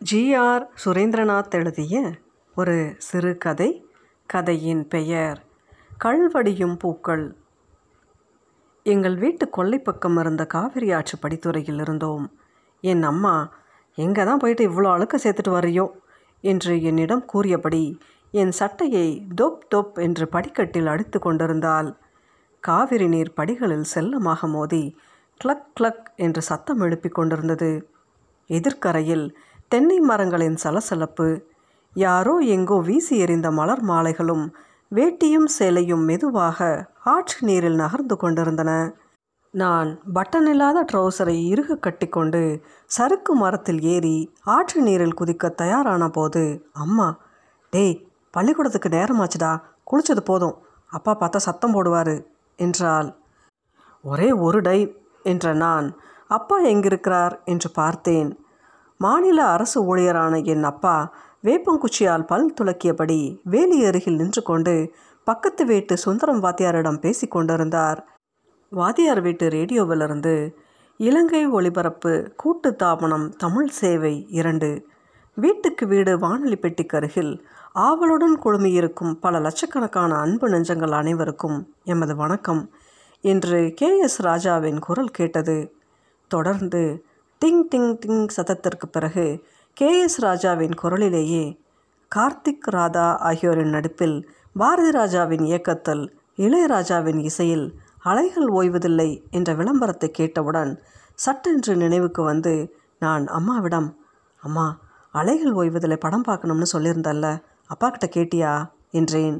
GR Surendranath எழுதிய ஒரு சிறுகதை கதையின் பெயர் கல்வடியும் பூக்கள். எங்கள் வீட்டு கொல்லை பக்கம் இருந்த காவிரி ஆற்று படித்துறையில் இருந்தோம். என் அம்மா எங்கே தான் போயிட்டு இவ்வளோ அழுக்க சேர்த்துட்டு வரையோ என்று என்னிடம் கூறியபடி என் சட்டையை தொப் தொப் என்று படிக்கட்டில் அடித்து கொண்டிருந்தால் காவிரி நீர் படிகளில் செல்லமாக மோதி கிளக் கிளக் என்று சத்தம் எழுப்பிக் கொண்டிருந்தது. எதிர்க்கரையில் தென்னை மரங்களின் சலசலப்பு. யாரோ எங்கோ வீசி எறிந்த மலர் மாலைகளும் வேட்டியும் சேலையும் மெதுவாக ஆற்று நீரில் நகர்ந்து கொண்டிருந்தன. நான் பட்டன் இல்லாத ட்ரௌசரை இறுக கட்டிக்கொண்டு சறுக்கு மரத்தில் ஏறி ஆற்று நீரில் குதிக்க தயாரான போது அம்மா டேய் பள்ளிக்கூடத்துக்கு நேரமாச்சுடா குளிச்சது போதும் அப்பா பார்த்தா சத்தம் போடுவார் என்றாள். ஒரே ஒரு டை என்ற நான் அப்பா எங்கிருக்கிறார்? என்று பார்த்தேன். மாநில அரசு ஊழியரான என் அப்பா வேப்பங்குச்சியால் பல் துளக்கியபடி வேலி அருகில் நின்று கொண்டு பக்கத்து வீட்டு சுந்தரம் வாத்தியாரிடம் பேசி கொண்டிருந்தார். வாத்தியார் வீட்டு ரேடியோவிலிருந்து இலங்கை ஒளிபரப்பு கூட்டு தாபனம் தமிழ் சேவை இரண்டு. வீட்டுக்கு வீடு வானொலி பெட்டிக்கு அருகில் ஆவலுடன் குழுமியிருக்கும் பல லட்சக்கணக்கான அன்பு நெஞ்சங்கள் அனைவருக்கும் எமது வணக்கம். என்று கே எஸ் ராஜாவின் குரல் கேட்டது. தொடர்ந்து டிங் டிங் டிங் சத்தத்திற்கு பிறகு கே. எஸ். ராஜாவின் குரலிலேயே கார்த்திக் ராதா ஆகியோரின் நடிப்பில் பாரதி ராஜாவின் இயக்கத்தில் இளையராஜாவின் இசையில் அலைகள் ஓய்வதில்லை என்ற விளம்பரத்தை கேட்டவுடன் சட்டென்று நினைவுக்கு வந்து நான் அம்மாவிடம் அம்மா அலைகள் ஓய்வதில்லை படம் பார்க்கணும்னு சொல்லியிருந்தல்ல அப்பா கிட்ட கேட்டியா? என்றேன்.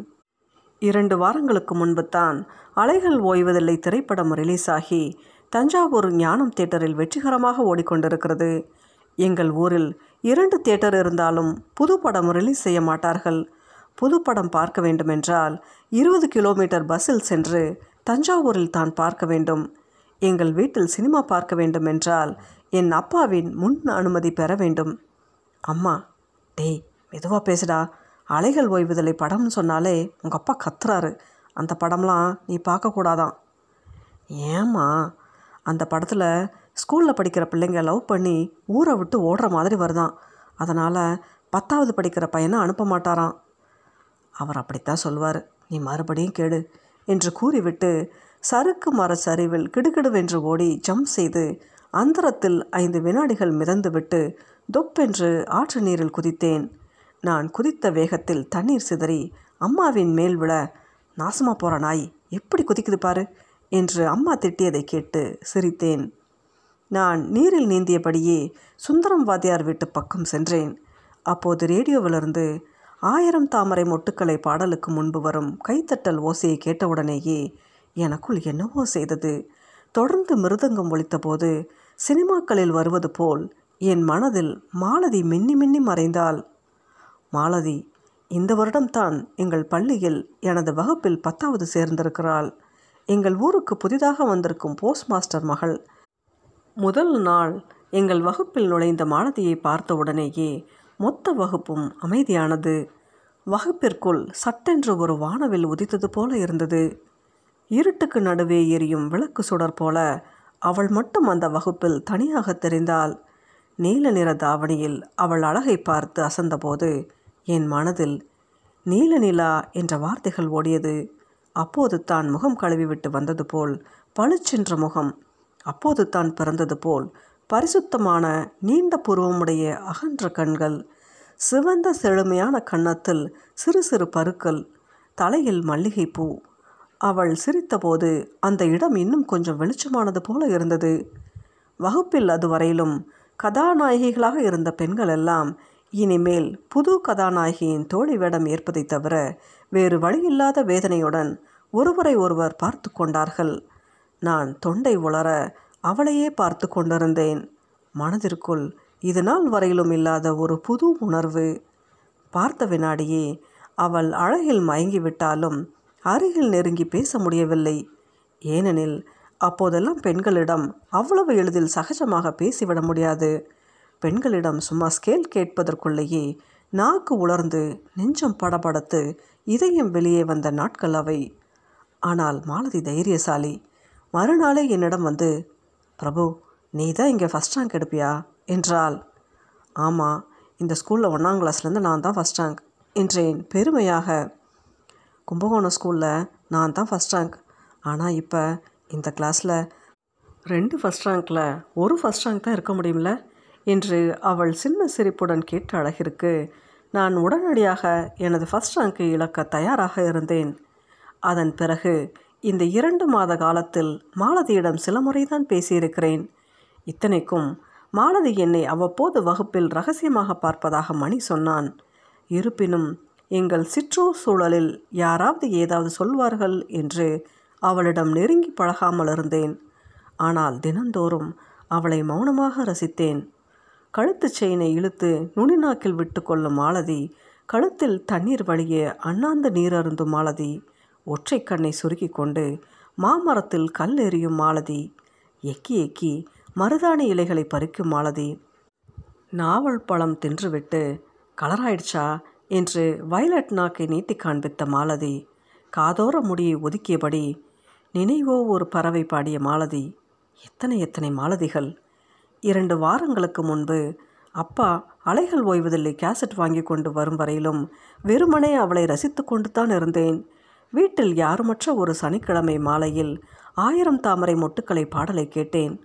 இரண்டு வாரங்களுக்கு முன்பு தான் அலைகள் ஓய்வதில்லை திரைப்படம் ரிலீஸ் ஆகி தஞ்சாவூர் ஞானம் தேட்டரில் வெற்றிகரமாக ஓடிக்கொண்டிருக்கிறது. எங்கள் ஊரில் இரண்டு தேட்டர் இருந்தாலும் புது படம் ரிலீஸ் செய்ய மாட்டார்கள். புது படம் பார்க்க வேண்டுமென்றால் இருபது கிலோமீட்டர் பஸ்ஸில் சென்று தஞ்சாவூரில் தான் பார்க்க வேண்டும். எங்கள் வீட்டில் சினிமா பார்க்க வேண்டுமென்றால் என் அப்பாவின் முன் அனுமதி பெற வேண்டும். அம்மா டேய் மெதுவாக பேசுடா. அலைகள் ஓய்வுதலை படம்னு சொன்னாலே உங்கள் அப்பா கத்துறாரு. அந்த படம்லாம் நீ பார்க்கக்கூடாதான். ஏம்மா அந்த படத்தில் ஸ்கூலில் படிக்கிற பிள்ளைங்க லவ் பண்ணி ஊரை விட்டு ஓடுற மாதிரி வருதான். அதனால் பத்தாவது படிக்கிற பையனை அனுப்ப மாட்டாராம். அவர் அப்படித்தான் சொல்வார் நீ மறுபடியும் கேடு என்று கூறிவிட்டு சறுக்கு மர சரிவில் கிடுகிடுவென்று ஓடி ஜம்ப் செய்து அந்தரத்தில் ஐந்து வினாடிகள் மிதந்துவிட்டு தொப்பென்று ஆற்று நீரில் குதித்தேன். நான் குதித்த வேகத்தில் தண்ணீர் சிதறி அம்மாவின் மேல் விழ நாசமாக போகிற நாய் எப்படி குதிக்குது பாரு என்று அம்மா திட்டியதை கேட்டு சிரித்தேன். நான் நீரில் நீந்தியபடியே சுந்தரம் வாத்தியார் வீட்டு பக்கம் சென்றேன். அப்போது ரேடியோவிலிருந்து ஆயிரம் தாமரை மொட்டுக்களை பாடலுக்கு முன்பு வரும் கைத்தட்டல் ஓசையை கேட்டவுடனேயே எனக்குள் என்னவோ செய்தது. தொடர்ந்து மிருதங்கம் ஒழித்தபோது சினிமாக்களில் வருவது போல் என் மனதில் மாலதி மின்னி மின்னி மறைந்தாள். மாலதி இந்த வருடம்தான் எங்கள் பள்ளியில் எனது வகுப்பில் பத்தாவது சேர்ந்திருக்கிறாள். எங்கள் ஊருக்கு புதிதாக வந்திருக்கும் போஸ்ட் மாஸ்டர் மகள். முதல் நாள் எங்கள் வகுப்பில் நுழைந்த மாலதியை பார்த்தவுடனேயே மொத்த வகுப்பும் அமைதியானது. வகுப்பிற்குள் சட்டென்று ஒரு வானவில் உதித்தது போல இருந்தது. இருட்டுக்கு நடுவே எரியும் விளக்கு சுடர் போல அவள் மட்டும் அந்த வகுப்பில் தனியாக தெரிந்தாள். நீல நிற தாவணியில் அவள் அழகை பார்த்து அசந்தபோது என் மனதில் நீல நிலா என்ற வார்த்தைகள் ஓடியது. அப்போது தான் முகம் கழுவிவிட்டு வந்தது போல் பளிச்சென்ற முகம். அப்போது தான் பிறந்தது போல் பரிசுத்தமான நீண்ட புருவமுடைய அகன்ற கண்கள் சிவந்த செழுமையான கன்னத்தில் சிறு சிறு பருக்கள் தலையில் மல்லிகைப்பூ. அவள் சிரித்தபோது அந்த இடம் இன்னும் கொஞ்சம் வெளிச்சமானது போல இருந்தது. வகுப்பில் அதுவரையிலும் கதாநாயகிகளாக இருந்த பெண்கள் எல்லாம் இனிமேல் புது கதாநாயகியின் தோழி வேடம் ஏற்பதை தவிர வேறு வழியில்லாத வேதனையுடன் ஒருவரை ஒருவர் பார்த்து கொண்டார்கள். நான் தொண்டை உளர அவளையே பார்த்து கொண்டிருந்தேன். மனதிற்குள் இது நாள் வரையிலும் இல்லாத ஒரு புது உணர்வு. பார்த்த வினாடியே அவள் அழகில் மயங்கிவிட்டாலும் அருகில் நெருங்கி பேச முடியவில்லை. ஏனெனில் அப்போதெல்லாம் பெண்களிடம் அவ்வளவு எளிதில் சகஜமாக பேசிவிட முடியாது. பெண்களிடம் சும்மா ஸ்கேல் கேட்பதற்குள்ளேயே நாக்கு உலர்ந்து நெஞ்சம் படபடத்து இதயம் வெளியே வந்த நாட்கள் அவை. ஆனால் மாலதி தைரியசாலி மறுநாளே என்னிடம் வந்து பிரபு நீ தான் இங்கே ஃபஸ்ட் ரேங்க் எடுப்பியா? என்றாள். ஆமாம் இந்த ஸ்கூலில் ஒன்றாம் கிளாஸ்லேருந்து நான் தான் ஃபஸ்ட் ரேங்க் என்றேன் பெருமையாக. கும்பகோணம் ஸ்கூலில் நான் தான் ஃபஸ்ட் ரேங்க் ஆனால் இப்போ இந்த கிளாஸில் ரெண்டு ஃபஸ்ட் ரேங்க்கில் ஒரு ஃபஸ்ட் ரேங்க் தான் இருக்க முடியும்ல? என்று அவள் சின்ன சிரிப்புடன் கேட்ட அழகிற்கு நான் உடனடியாக எனது ஃபஸ்ட் ரேங்கை இழக்க தயாராக இருந்தேன். அதன் பிறகு இந்த இரண்டு மாத காலத்தில் மாலதியிடம் சில முறைதான் பேசியிருக்கிறேன். இத்தனைக்கும் மாலதி என்னை அவ்வப்போது வகுப்பில் ரகசியமாக பார்ப்பதாக மணி சொன்னான். இருப்பினும் எங்கள் சிற்றூர் சூழலில் யாராவது ஏதாவது சொல்வார்கள் என்று அவளிடம் நெருங்கி பழகாமல் இருந்தேன். ஆனால் தினந்தோறும் அவளை மௌனமாக ரசித்தேன். கழுத்துச் செயினை இழுத்து நுனிநாக்கில் விட்டு கொள்ளும் மாலதி கழுத்தில் தண்ணீர் வழிய அண்ணாந்து நீரருந்தும் மாலதி ஒற்றை கண்ணை சுருக்கி கொண்டு மாமரத்தில் கல் எறியும் மாலதி எக்கி எக்கி மருதாணி இலைகளை பறிக்கும் மாலதி. நாவல் பழம் தின்றுவிட்டு கலராயிடுச்சா? என்று வயலட் நாக்கை நீட்டி காண்பித்த மாலதி காதோர முடியை ஒதுக்கியபடி நினைவோ ஒரு பறவை பாடிய மாலதி எத்தனை எத்தனை மாலதிகள்? இரண்டு வாரங்களுக்கு முன்பு அப்பா அலைகள் ஓய்வதில்லை கேசட் வாங்கி கொண்டு வரும் வரையிலும் வெறுமனே அவளை ரசித்து கொண்டு தான் இருந்தேன். வீட்டில் யாருமற்ற ஒரு சனிக்கிழமை மாலையில் ஆயிரம் தாமரை மொட்டுக்களை பாடலை கேட்டேன்.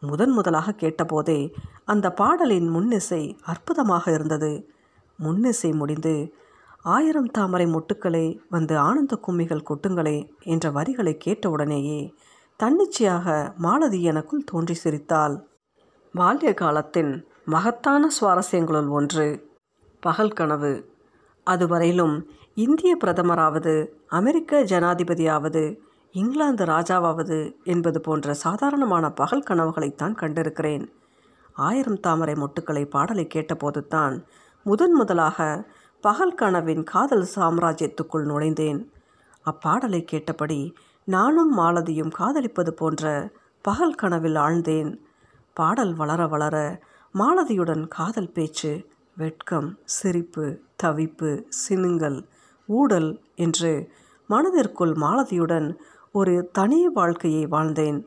முதன் முதலாக கேட்டபோதே அந்த பாடலின் முன்னிசை அற்புதமாக இருந்தது. முன்னிசை முடிந்து ஆயிரம் தாமரை மொட்டுக்களே வந்து ஆனந்த கும்மிகள் கொட்டுங்களே என்ற வரிகளை கேட்டவுடனேயே தன்னிச்சையாக மாலதி எனக்குள் தோன்றி சிரித்தாள். பால்ய காலத்தின் மகத்தான சுவாரஸ்யங்களுள் ஒன்று பகல் கனவு. அதுவரையிலும் இந்திய பிரதமராவது அமெரிக்க ஜனாதிபதியாவது இங்கிலாந்து ராஜாவாவது என்பது போன்ற சாதாரணமான பகல் கனவுகளைத்தான் கண்டிருக்கிறேன். ஆயிரம் தாமரை மொட்டுக்களை பாடலை கேட்டபோது தான் முதன் முதலாக பகல் கனவின் காதல் சாம்ராஜ்யத்துக்குள் நுழைந்தேன். அப்பாடலை கேட்டபடி நானும் மாலதியும் காதலிப்பது போன்ற பகல் கனவில் ஆழ்ந்தேன். பாடல் வளர வளர மாலதியுடன் காதல் பேச்சு வெட்கம் சிரிப்பு தவிப்பு சினுங்கல் ஊடல் என்று மனதிற்குள் மாலதியுடன் ஒரு தனி வாழ்க்கையை வாழ்ந்தேன்.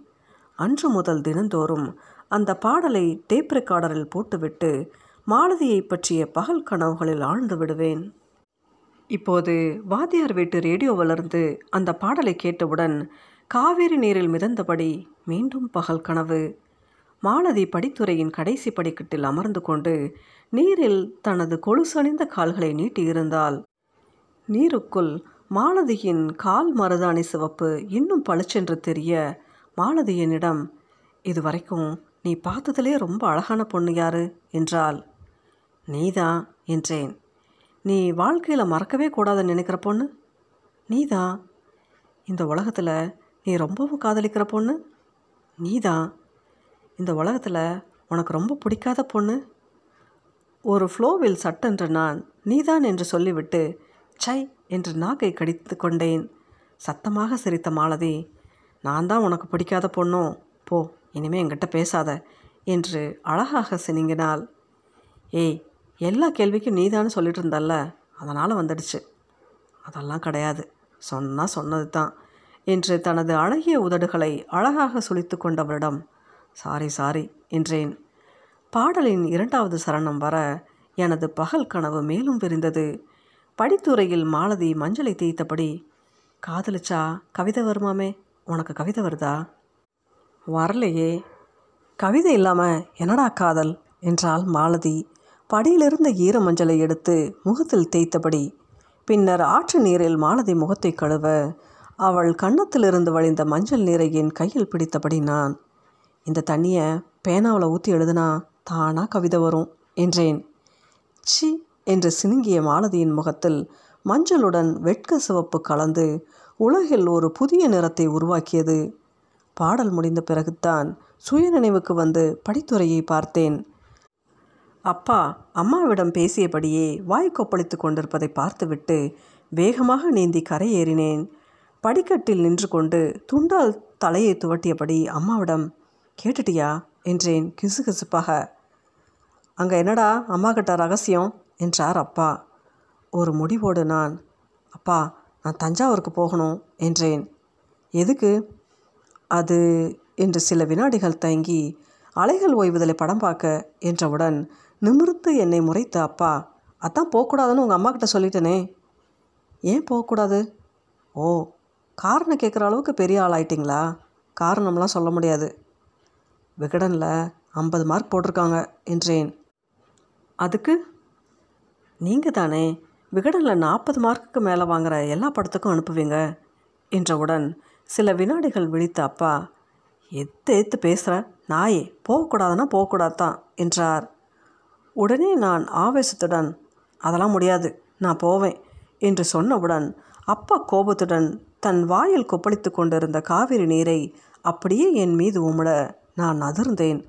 அன்று முதல் தினந்தோறும் அந்த பாடலை டேப் ரெக்கார்டரில் போட்டுவிட்டு மாலதியை பற்றிய பகல் கனவுகளில் ஆழ்ந்து விடுவேன். இப்போது வாத்தியார் வீட்டு ரேடியோவிலிருந்து அந்த பாடலை கேட்டவுடன் காவேரி நீரில் மிதந்தபடி மீண்டும் பகல் கனவு. மாலதி படித்துறையின் கடைசி படிக்கட்டில் அமர்ந்து கொண்டு நீரில் தனது கொலுசணிந்த கால்களை நீட்டியிருந்தாள் நீருக்குள் மாலதியின் கால் மருதாணி சிவப்பு இன்னும் பளிச்சென்று தெரிய மாலதியனிடம் இதுவரைக்கும் நீ பார்த்ததிலே ரொம்ப அழகான பொண்ணு யாரு? என்றாள். நீதான் என்றேன். நீ வாழ்க்கையில் மறக்கவே கூடாதுன்னு நினைக்கிற பொண்ணு? நீதான் இந்த உலகத்தில் நீ ரொம்பவும் காதலிக்கிற பொண்ணு? நீதான் இந்த உலகத்தில் உனக்கு ரொம்ப பிடிக்காத பொண்ணு? ஒரு ஃப்ளோவில் சட்டென்று நான் நீதான் என்று சொல்லிவிட்டு சை என்று நாக்கை கடித்து கொண்டேன். சத்தமாக சிரித்த மாலதி நான் தான் உனக்கு பிடிக்காத பொண்ணோ? போ இனிமே என்கிட்ட பேசாத என்று அழகாக சினிங்கினாள். ஏய் எல்லா கேள்விக்கும் நீதான்னு சொல்லிட்டு இருந்தல்ல அதனால் வந்துடுச்சு. அதெல்லாம் கிடையாது சொன்னால் சொன்னது தான் என்று தனது அழகிய உதடுகளை அழகாக சுழித்து கொண்டவரிடம் சாரி சாரி என்றேன். பாடலின் இரண்டாவது சரணம் வர எனது பகல் கனவு மேலும் விரிந்தது. படித்துறையில் மாலதி மஞ்சளை தேய்த்தபடி காதலிச்சா கவிதை வருமாமே? உனக்கு கவிதை வருதா? வரலையே. கவிதை இல்லாமல் என்னடா காதல்? என்றாள் மாலதி. படியிலிருந்த ஈர மஞ்சளை எடுத்து முகத்தில் தேய்த்தபடி பின்னர் ஆற்று நீரில் மாலதி முகத்தை கழுவ அவள் கன்னத்திலிருந்து வழிந்த மஞ்சள் நீரை என் கையில் பிடித்தபடி நான் இந்த தண்ணியை பேனாவில் ஊற்றி எழுதுனா தானாக கவிதை வரும் என்றேன். சி என்று சினுங்கிய மாலதியின் முகத்தில் மஞ்சளுடன் வெட்க சிவப்பு கலந்து உலகில் ஒரு புதிய நிறத்தை உருவாக்கியது. பாடல் முடிந்த பிறகுதான் சுயநினைவுக்கு வந்து படித்துறையை பார்த்தேன். அப்பா அம்மாவிடம் பேசியபடியே வாய் கொப்பளித்து கொண்டிருப்பதை பார்த்துவிட்டு வேகமாக நீந்தி கரையேறினேன். படிக்கட்டில் நின்று கொண்டு துண்டால் தலையை துவட்டியபடி அம்மாவிடம் கேட்டுட்டியா? என்றேன் கிசுகிசுப்பாக. அங்கே என்னடா அம்மா கிட்ட ரகசியம்? என்றார் அப்பா. ஒரு முடிவோடு நான். அப்பா நான் தஞ்சாவூருக்கு போகணும் என்றேன். எதுக்கு? அது என்று சில வினாடிகள் தயங்கி அலைகள் ஓய்வுதலை படம் பார்க்க என்றவுடன் நிமிர்ந்து என்னை முறைத்த அப்பா அதான் போகக்கூடாதுன்னு உங்கள் அம்மா கிட்ட சொல்லிட்டேனே. ஏன் போகக்கூடாது ஓ காரணம் கேட்குற அளவுக்கு பெரிய ஆள் ஆயிட்டிங்களா காரணம்லாம் சொல்ல முடியாது. விகடனில் ஐம்பது மார்க் போட்டிருக்காங்க என்றேன். அதுக்கு நீங்கள் தானே விகடனில் நாற்பது மார்க்குக்கு மேலே வாங்குகிற எல்லா படத்துக்கும் அனுப்புவீங்க என்றவுடன் சில வினாடிகள் விழித்த அப்பா எத்து எத்து பேசுகிற நாயே போகக்கூடாதுன்னா போகக்கூடாது தான் என்றார். உடனே நான் ஆவேசத்துடன் அதெல்லாம் முடியாது நான் போவேன் என்று சொன்னவுடன் அப்பா கோபத்துடன் தன் வாயில் கொப்பளித்து கொண்டிருந்த காவிரி நீரை அப்படியே என் மீது உமிழ நான் அதிர்ந்தேன்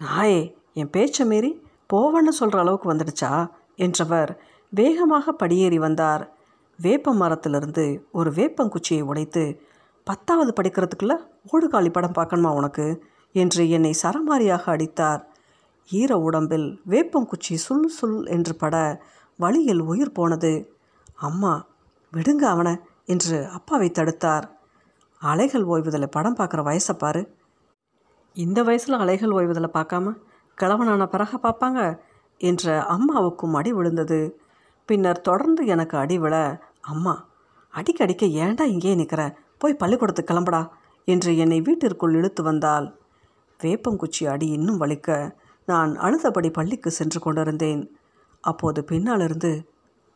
நாயே என் பேச்சை மீறி போவேன்னு சொல்கிற அளவுக்கு வந்துடுச்சா? என்றவர் வேகமாக படியேறி வந்தார். வேப்ப மரத்திலிருந்து ஒரு வேப்பங்குச்சியை உடைத்து பத்தாவது படிக்கிறதுக்குள்ளே ஓடுகாலி படம் பார்க்கணுமா உனக்கு? என்று என்னை சரமாரியாக அடித்தார். ஈர உடம்பில் வேப்பங்குச்சி சுல் சுல் என்று பட வழியில் உயிர் போனது. அம்மா விடுங்க அவனை என்று அப்பாவை தடுத்தார். அலைகள் ஓய்வுதலை படம் பார்க்குற வயசை பாரு. இந்த வயசில் அலைகள் ஓய்வதில் பார்க்காம கிழவனான பிறக பார்ப்பாங்க என்ற அம்மாவுக்கும் அடி விழுந்தது. பின்னர் தொடர்ந்து எனக்கு அடி விழ அம்மா அடிக்க அடிக்க ஏண்டா இங்கே நிற்கிற போய் பள்ளிக்கூடத்துக்கு கிளம்படா என்று என்னை வீட்டிற்குள் இழுத்து வந்தால் வேப்பங்குச்சி அடி இன்னும் வலிக்க நான் அழுதபடி பள்ளிக்கு சென்று கொண்டிருந்தேன். அப்போது பின்னாலிருந்து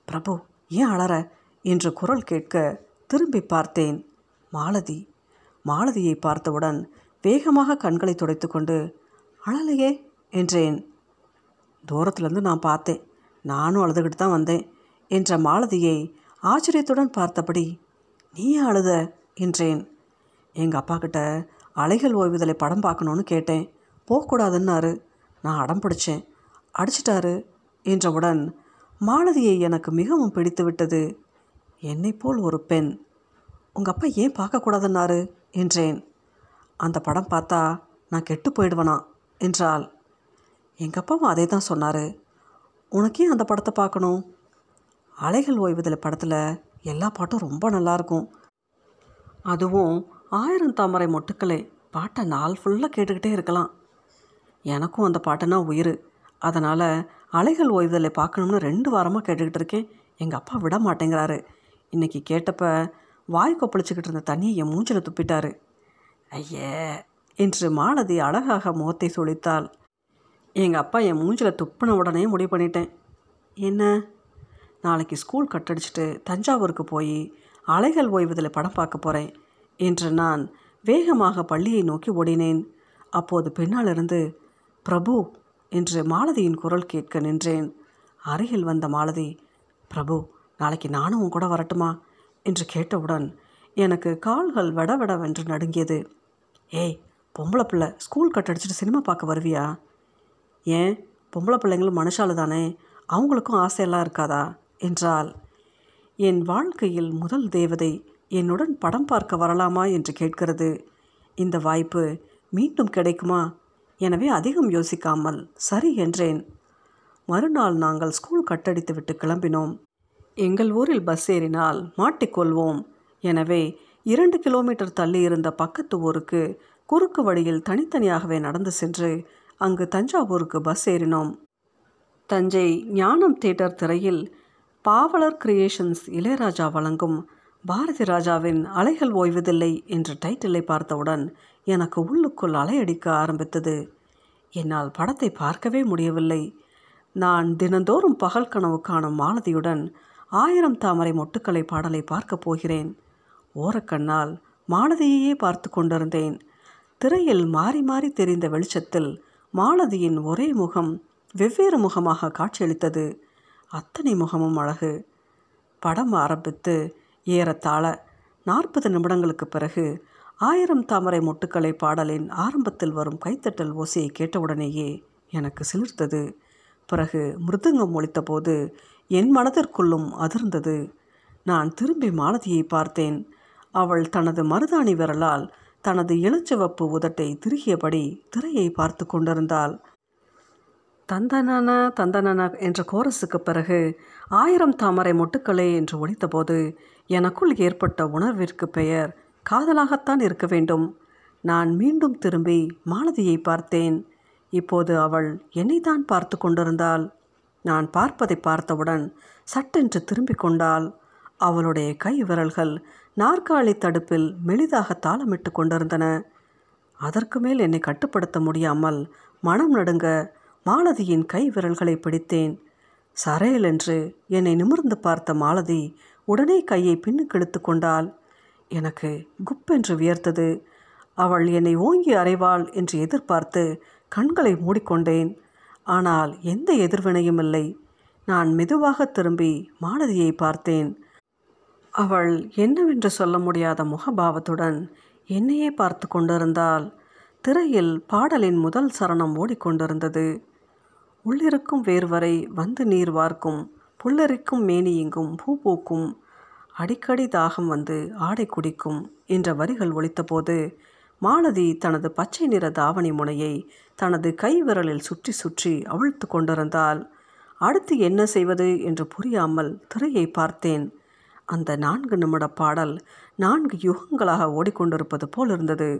பிரபு ஏன் அலற? என்று குரல் கேட்க திரும்பி பார்த்தேன். மாலதி. மாலதியை பார்த்தவுடன் வேகமாக கண்களை துடைத்துக்கொண்டு அழலையே என்றேன். தூரத்துலேருந்து நான் பார்த்தேன். நானும் அழுதுகிட்டு தான் வந்தேன் என்ற மாலதியை ஆச்சரியத்துடன் பார்த்தபடி நீ அழுத? என்றேன். எங்கள் அப்பா கிட்ட அலைகள் ஓய்வுதலை படம் பார்க்கணுன்னு கேட்டேன். போகக்கூடாதுன்னாரு. நான் அடம் பிடிச்சேன். அடிச்சிட்டாரு என்றவுடன் மாலதியை எனக்கு மிகவும் பிடித்து விட்டது என்னை போல் ஒரு பெண் உங்கள் அப்பா ஏன் பார்க்கக்கூடாதுன்னாரு? என்றேன். அந்த படம் பார்த்தா நான் கெட்டு போயிடுவேனா? என்றாள். எங்கள் அப்பாவும் அதே தான் சொன்னார். உனக்கே அந்த படத்தை பார்க்கணும்? அலைகள் ஓய்வுதல் படத்தில் எல்லா பாட்டும் ரொம்ப நல்லாயிருக்கும் அதுவும் ஆயிரம் தாமரை மொட்டுக்களை பாட்டை நாள் ஃபுல்லாக கேட்டுக்கிட்டே இருக்கலாம். எனக்கும் அந்த பாட்டுனா உயிர். அதனால் அலைகள் ஓய்வுதலை பார்க்கணும்னு ரெண்டு வாரமாக கேட்டுக்கிட்டு இருக்கேன். எங்கள் அப்பா விட மாட்டேங்கிறாரு. இன்றைக்கி கேட்டப்ப வாய் கொப்பளிச்சுக்கிட்டு இருந்த தண்ணியை என் மூஞ்சில் துப்பிட்டாரு. ஐயே என்று மாலதி அழகாக முகத்தை சொலித்தாள் எங்கள் அப்பா என் மூஞ்சில் துப்பின உடனே முடிவு பண்ணிட்டேன். என்ன? நாளைக்கு ஸ்கூல் கட்டடிச்சிட்டு தஞ்சாவூருக்கு போய் அலைகள் ஓய்வதில் படம் பார்க்க போகிறேன் என்று நான் வேகமாக பள்ளியை நோக்கி ஓடினேன். அப்போது பின்னாலிருந்து பிரபு என்று மாலதியின் குரல் கேட்க நின்றேன். அருகில் வந்த மாலதி பிரபு நாளைக்கு நானும் உன் கூட வரட்டுமா? என்று கேட்டவுடன் எனக்கு கால்கள் வடவடவென்று நடுங்கியது. ஏய் பொம்பளை பிள்ளை ஸ்கூல் கட் அடிச்சுட்டு சினிமா பார்க்க வருவியா? ஏன்? பொம்பளை பிள்ளைங்களும் மனுஷாலு தானே அவங்களுக்கும் ஆசையெல்லாம் இருக்காதா? என்றால் என் வாழ்க்கையில் முதல் தேவதை என்னுடன் படம் பார்க்க வரலாமா? என்று கேட்கிறது. இந்த வாய்ப்பு மீண்டும் கிடைக்குமா? எனவே அதிகம் யோசிக்காமல் சரி என்றேன். மறுநாள் நாங்கள் ஸ்கூல் கட்டடித்து விட்டு கிளம்பினோம். எங்கள் ஊரில் பஸ் ஏறினால் மாட்டிக்கொள்வோம் எனவே இரண்டு கிலோமீட்டர் தள்ளி இருந்த பக்கத்து ஊருக்கு குறுக்கு வழியில் தனித்தனியாகவே நடந்து சென்று அங்கு தஞ்சாவூருக்கு பஸ் ஏறினோம். தஞ்சை ஞானம் தியேட்டர் திரையில் பாவலர் கிரியேஷன்ஸ் இளையராஜா வழங்கும் பாரதி ராஜாவின் அலைகள் ஓய்வதில்லை என்ற டைட்டிலை பார்த்தவுடன் எனக்கு உள்ளுக்குள் அலையடிக்க ஆரம்பித்தது. என்னால் படத்தை பார்க்கவே முடியவில்லை. நான் தினந்தோறும் பகல் கனவு காணும் மாலதியுடன் ஆயிரம் தாமரை மொட்டுக்களை பாடலை பார்க்கப் போகிறேன். ஓரக்கண்ணால் மாலதியையே பார்த்து கொண்டிருந்தேன். திரையில் மாறி மாறி தெரிந்த வெளிச்சத்தில் மாலதியின் ஒரே முகம் வெவ்வேறு முகமாக காட்சியளித்தது. அத்தனை முகமும் அழகு. படம் ஆரம்பித்து ஏறத்தாழ நாற்பது நிமிடங்களுக்கு பிறகு ஆயிரம் தாமரை மொட்டுக்களை பாடலின் ஆரம்பத்தில் வரும் கைத்தட்டல் ஓசையை கேட்டவுடனேயே எனக்கு சிலிர்த்தது. பிறகு மிருதங்கம் ஒழித்தபோது என் மனதிற்குள்ளும் அதிர்ந்தது. நான் திரும்பி மாலதியை பார்த்தேன். அவள் தனது மருதாணி விரலால் தனது இளச்சிவப்பு உதட்டை திருகியபடி திரையை பார்த்து கொண்டிருந்தாள். தந்தனன தந்தனன என்ற கோரஸுக்கு பிறகு ஆயிரம் தாமரை மொட்டுக்களே என்று ஒழித்தபோது எனக்குள் ஏற்பட்ட உணர்விற்கு பெயர் காதலாகத்தான் இருக்க வேண்டும். நான் மீண்டும் திரும்பி மாலதியை பார்த்தேன். இப்போது அவள் என்னைத்தான் பார்த்து கொண்டிருந்தாள். நான் பார்ப்பதை பார்த்தவுடன் சட்டென்று திரும்பிக் கொண்டால் அவளுடைய கை விரல்கள் நாற்காலி தடுப்பில் மெலிதாக தாளமிட்டு கொண்டிருந்தன. அதற்கு மேல் என்னை கட்டுப்படுத்த முடியாமல் மனம் நடுங்க மாலதியின் கை விரல்களை பிடித்தேன். சரையல் என்று என்னை நிமிர்ந்து பார்த்த மாலதி உடனே கையை பின்னுக்கு இழுத்து கொண்டாள். எனக்கு குப்பென்று வியர்த்தது. அவள் என்னை ஓங்கி அறைவாள் என்று எதிர்பார்த்து கண்களை மூடிக்கொண்டேன். ஆனால் எந்த எதிர்வினையும் இல்லை. நான் மெதுவாக திரும்பி மாலதியை பார்த்தேன். அவள் என்னவென்று சொல்ல முடியாத முகபாவத்துடன் என்னையே பார்த்து கொண்டிருந்தாள். திரையில் பாடலின் முதல் சரணம் ஓடிக்கொண்டிருந்தது உள்ளிருக்கும் வேர்வரை வந்து நீர் வார்க்கும் புல்லரிக்கும் மேனியிங்கும் பூ பூக்கும் அடிக்கடி தாகம் வந்து ஆடை குடிக்கும் என்ற வரிகள் ஒழித்தபோது மாலதி தனது பச்சை நிற தாவணி முனையை தனது கை விரலில் சுற்றி சுற்றி அவிழ்த்து கொண்டிருந்தால் அடுத்து என்ன செய்வது என்று புரியாமல் திரையை பார்த்தேன். அந்த நான்கு நிமிட பாடல் நான்கு யுகங்களாக ஓடிக்கொண்டிருப்பது போல் இருந்தது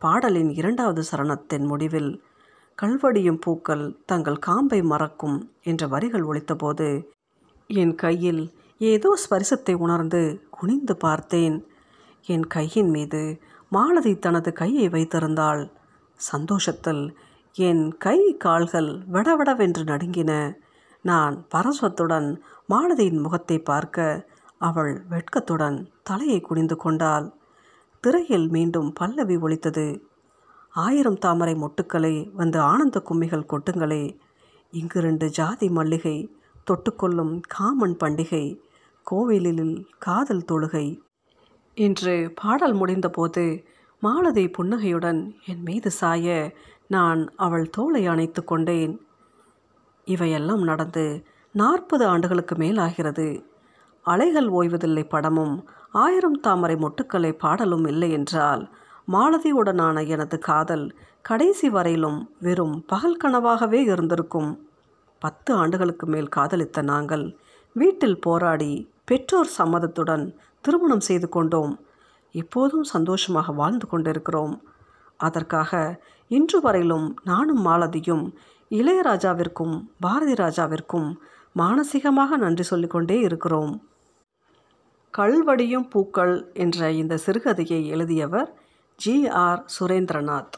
பாடலின் இரண்டாவது சரணத்தின் முடிவில் கல்வடியும் பூக்கள் தங்கள் காம்பை மறக்கும் என்ற வரிகள் ஒழித்தபோது என் கையில் ஏதோ ஸ்பரிசத்தை உணர்ந்து குனிந்து பார்த்தேன். என் கையின் மீது மாலதி தனது கையை வைத்திருந்தாள். சந்தோஷத்தில் என் கை கால்கள் விடவிடவென்று நடுங்கின. நான் பரஸ்வத்துடன் மாலதியின் முகத்தை பார்க்க அவள் வெட்கத்துடன் தலையை குனிந்து கொண்டாள். திரையில் மீண்டும் பல்லவி ஒலித்தது. ஆயிரம் தாமரை மொட்டுக்களை வந்து ஆனந்த கும்மிகள் கொட்டுங்களே. இங்கு ரெண்டு ஜாதி மல்லிகை தொட்டுக்கொள்ளும் காமன் பண்டிகை கோவிலில் காதல் தொழுகை இன்று பாடல் முடிந்தபோது மாலதி புன்னகையுடன் என் மீது சாய நான் அவள் தோளை அணைத்து கொண்டேன். இவையெல்லாம் நடந்து நாற்பது ஆண்டுகளுக்கு மேல் ஆகிறது. அலைகள் ஓய்வதில்லை படமும் ஆயிரம் தாமரை மொட்டுக்களை பாடலும் இல்லை என்றால் மாலதியுடனான எனது காதல் கடைசி வரையிலும் வெறும் பகல் கனவாகவே இருந்திருக்கும். பத்து ஆண்டுகளுக்கு மேல் காதலித்த நாங்கள் வீட்டில் போராடி பெற்றோர் சம்மதத்துடன் திருமணம் செய்து கொண்டோம். இப்போதும் சந்தோஷமாக வாழ்ந்து கொண்டிருக்கிறோம். அதற்காக இன்று வரையிலும் நானும் மாலதியும் இளையராஜாவிற்கும் பாரதி ராஜாவிற்கும் மானசீகமாக நன்றி சொல்லிக்கொண்டே இருக்கிறோம். கல்வடியும் பூக்கள் என்ற இந்த சிறுகதையை எழுதியவர் ஜி ஆர் சுரேந்திரநாத்.